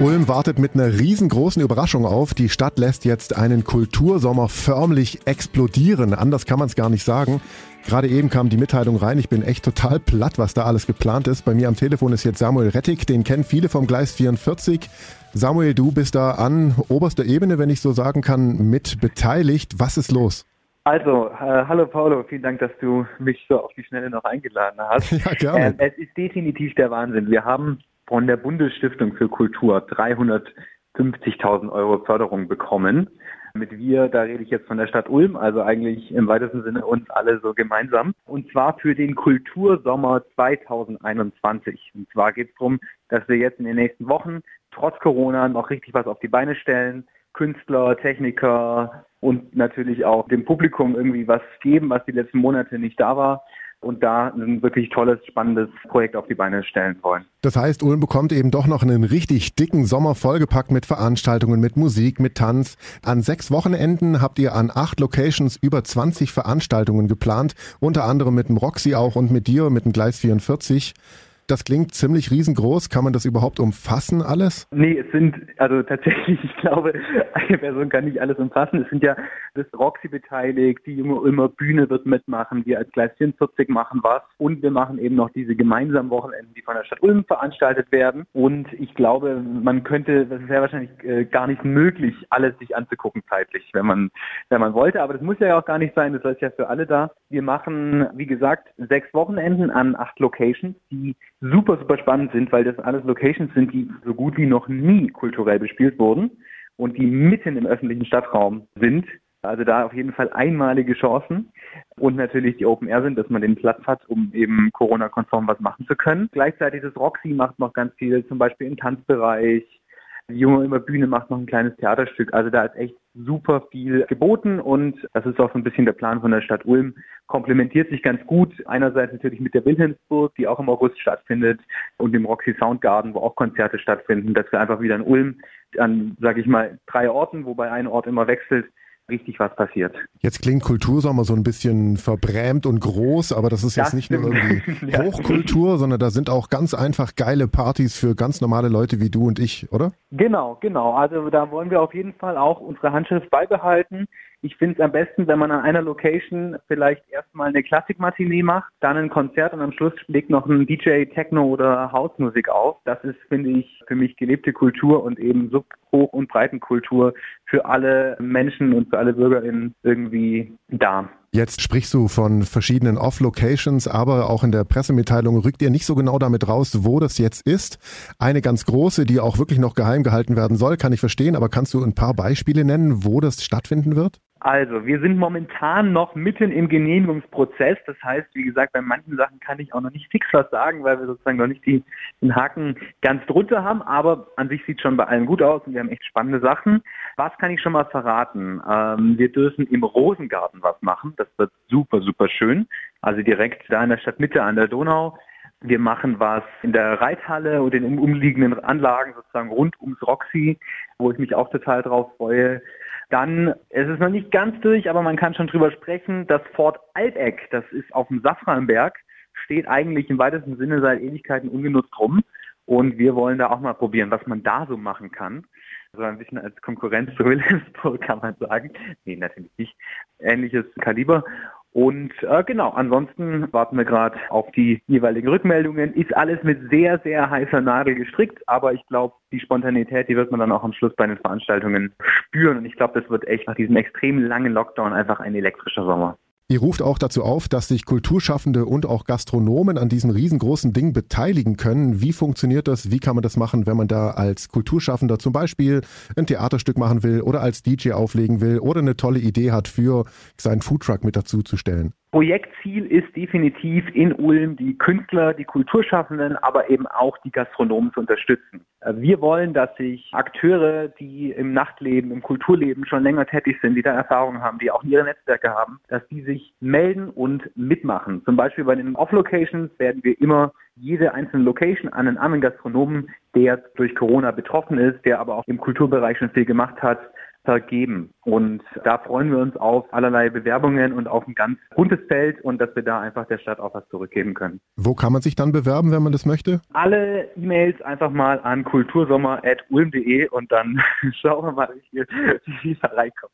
Ulm wartet mit einer riesengroßen Überraschung auf. Die Stadt lässt jetzt einen Kultursommer förmlich explodieren. Anders kann man es gar nicht sagen. Gerade eben kam die Mitteilung rein. Ich bin echt total platt, was da alles geplant ist. Bei mir am Telefon ist jetzt Samuel Rettig. Den kennen viele vom Gleis 44. Samuel, du bist da an oberster Ebene, wenn ich so sagen kann, mit beteiligt. Was ist los? Also, äh, hallo Paulo, vielen Dank, dass du mich so auf die Schnelle noch eingeladen hast. Ja, gerne. Äh, es ist definitiv der Wahnsinn. Wir haben von der Bundesstiftung für Kultur 350.000 Euro Förderung bekommen. Mit wir, da rede ich jetzt von der Stadt Ulm, also eigentlich im weitesten Sinne uns alle so gemeinsam. Und zwar für den Kultursommer 2021. Und zwar geht es darum, dass wir jetzt in den nächsten Wochen trotz Corona noch richtig was auf die Beine stellen. Künstler, Techniker und natürlich auch dem Publikum irgendwie was geben, was die letzten Monate nicht da war und da ein wirklich tolles, spannendes Projekt auf die Beine stellen wollen. Das heißt, Ulm bekommt eben doch noch einen richtig dicken Sommer vollgepackt mit Veranstaltungen, mit Musik, mit Tanz. An sechs Wochenenden habt ihr an acht Locations über 20 Veranstaltungen geplant, unter anderem mit dem Roxy auch und mit dir, mit dem Gleis 44. Das klingt ziemlich riesengroß. Kann man das überhaupt umfassen alles? Nee, es sind, also tatsächlich, ich glaube, eine Person kann nicht alles umfassen. Es sind ja das Roxy beteiligt, die junge Ulmer Bühne wird mitmachen, wir als Gleis 44 machen was und wir machen eben noch diese gemeinsamen Wochenenden, die von der Stadt Ulm veranstaltet werden. Und ich glaube, man könnte, das ist ja wahrscheinlich äh, gar nicht möglich, alles sich anzugucken zeitlich, wenn man, wenn man wollte. Aber das muss ja auch gar nicht sein, das ist ja für alle da. Wir machen, wie gesagt, sechs Wochenenden an acht Locations, die super, super spannend sind, weil das alles Locations sind, die so gut wie noch nie kulturell bespielt wurden und die mitten im öffentlichen Stadtraum sind. Also da auf jeden Fall einmalige Chancen und natürlich die Open Air sind, dass man den Platz hat, um eben Corona-konform was machen zu können. Gleichzeitig das Roxy macht noch ganz viel, zum Beispiel im Tanzbereich, die junge immer Bühne macht noch ein kleines Theaterstück. Also da ist echt super viel geboten und das ist auch so ein bisschen der Plan von der Stadt Ulm. Komplementiert sich ganz gut. Einerseits natürlich mit der Wilhelmsburg, die auch im August stattfindet und dem Roxy Soundgarden, wo auch Konzerte stattfinden, dass wir einfach wieder in Ulm an, sage ich mal, drei Orten, wobei ein Ort immer wechselt, richtig was passiert. Jetzt klingt Kultursommer so ein bisschen verbrämt und groß, aber das ist jetzt das nicht stimmt. nur irgendwie ja. Hochkultur, sondern da sind auch ganz einfach geile Partys für ganz normale Leute wie du und ich, oder? Genau, genau. Also da wollen wir auf jeden Fall auch unsere Handschrift beibehalten. Ich finde es am besten, wenn man an einer Location vielleicht erstmal eine Klassikmatinee macht, dann ein Konzert und am Schluss legt noch ein DJ Techno oder Hausmusik auf. Das ist, finde ich, für mich gelebte Kultur und eben Sub-, Hoch- und Breitenkultur für alle Menschen und für alle BürgerInnen irgendwie da. Jetzt sprichst du von verschiedenen Off-Locations, aber auch in der Pressemitteilung rückt ihr nicht so genau damit raus, wo das jetzt ist. Eine ganz große, die auch wirklich noch geheim gehalten werden soll, kann ich verstehen, aber kannst du ein paar Beispiele nennen, wo das stattfinden wird? Also, wir sind momentan noch mitten im Genehmigungsprozess. Das heißt, wie gesagt, bei manchen Sachen kann ich auch noch nicht fix was sagen, weil wir sozusagen noch nicht die, den Haken ganz drunter haben. Aber an sich sieht schon bei allen gut aus und wir haben echt spannende Sachen. Was kann ich schon mal verraten? Ähm, wir dürfen im Rosengarten was machen. Das wird super, super schön. Also direkt da in der Stadtmitte an der Donau. Wir machen was in der Reithalle und in den umliegenden Anlagen sozusagen rund ums Roxy, wo ich mich auch total drauf freue. Dann, es ist noch nicht ganz durch, aber man kann schon drüber sprechen, das Fort Alteck, das ist auf dem Safranberg, steht eigentlich im weitesten Sinne seit Ewigkeiten ungenutzt rum. Und wir wollen da auch mal probieren, was man da so machen kann. So ein bisschen als Konkurrenz zu Wilhelmsburg kann man sagen. Nee, natürlich nicht. Ähnliches Kaliber. Und äh, genau, ansonsten warten wir gerade auf die jeweiligen Rückmeldungen. Ist alles mit sehr, sehr heißer Nadel gestrickt, aber ich glaube, die Spontanität, die wird man dann auch am Schluss bei den Veranstaltungen spüren. Und ich glaube, das wird echt nach diesem extrem langen Lockdown einfach ein elektrischer Sommer. Ihr ruft auch dazu auf, dass sich Kulturschaffende und auch Gastronomen an diesem riesengroßen Ding beteiligen können. Wie funktioniert das? Wie kann man das machen, wenn man da als Kulturschaffender zum Beispiel ein Theaterstück machen will oder als DJ auflegen will oder eine tolle Idee hat für seinen Foodtruck mit dazu zu stellen? Projektziel ist definitiv in Ulm die Künstler, die Kulturschaffenden, aber eben auch die Gastronomen zu unterstützen. Äh, wir wollen, dass sich Akteure, die im Nachtleben, im Kulturleben schon länger tätig sind, die da Erfahrungen haben, die auch ihre Netzwerke haben, dass die sich melden und mitmachen. Zum Beispiel bei den Off-Locations werden wir immer jede einzelne Location an einen anderen Gastronomen, der durch Corona betroffen ist, der aber auch im Kulturbereich schon viel gemacht hat, vergeben. Und da freuen wir uns auf allerlei Bewerbungen und auf ein ganz buntes Feld und dass wir da einfach der Stadt auch was zurückgeben können. Wo kann man sich dann bewerben, wenn man das möchte? Alle E-Mails einfach mal an kultursommer.ulm.de und dann schauen wir mal, wie viel, da reinkommt.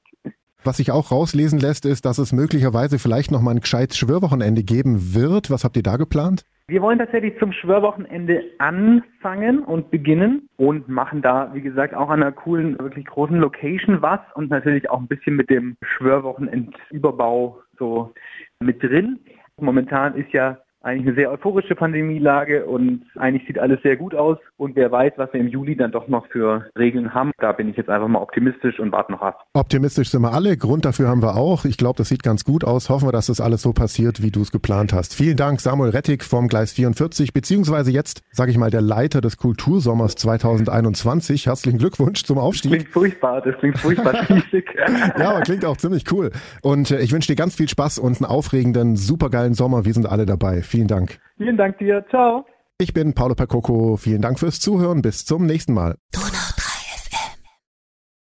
Was sich auch rauslesen lässt, ist, dass es möglicherweise vielleicht noch mal ein gescheites Schwörwochenende geben wird. Was habt ihr da geplant? Wir wollen tatsächlich zum Schwörwochenende anfangen und beginnen und machen da, wie gesagt, auch an einer coolen, wirklich großen Location was und natürlich auch ein bisschen mit dem Schwörwochenendüberbau so mit drin. Momentan ist ja eigentlich eine sehr euphorische Pandemielage und eigentlich sieht alles sehr gut aus. Und wer weiß, was wir im Juli dann doch noch für Regeln haben. Da bin ich jetzt einfach mal optimistisch und warte noch ab. Optimistisch sind wir alle. Grund dafür haben wir auch. Ich glaube, das sieht ganz gut aus. Hoffen wir, dass das alles so passiert, wie du es geplant hast. Vielen Dank, Samuel Rettig vom Gleis 44, beziehungsweise jetzt, sage ich mal, der Leiter des Kultursommers 2021. Herzlichen Glückwunsch zum Aufstieg. Das klingt furchtbar. Das klingt furchtbar ja, aber klingt auch ziemlich cool. Und äh, ich wünsche dir ganz viel Spaß und einen aufregenden, supergeilen Sommer. Wir sind alle dabei. Vielen Dank. Vielen Dank dir. Ciao. Ich bin Paolo Percoco. Vielen Dank fürs Zuhören. Bis zum nächsten Mal.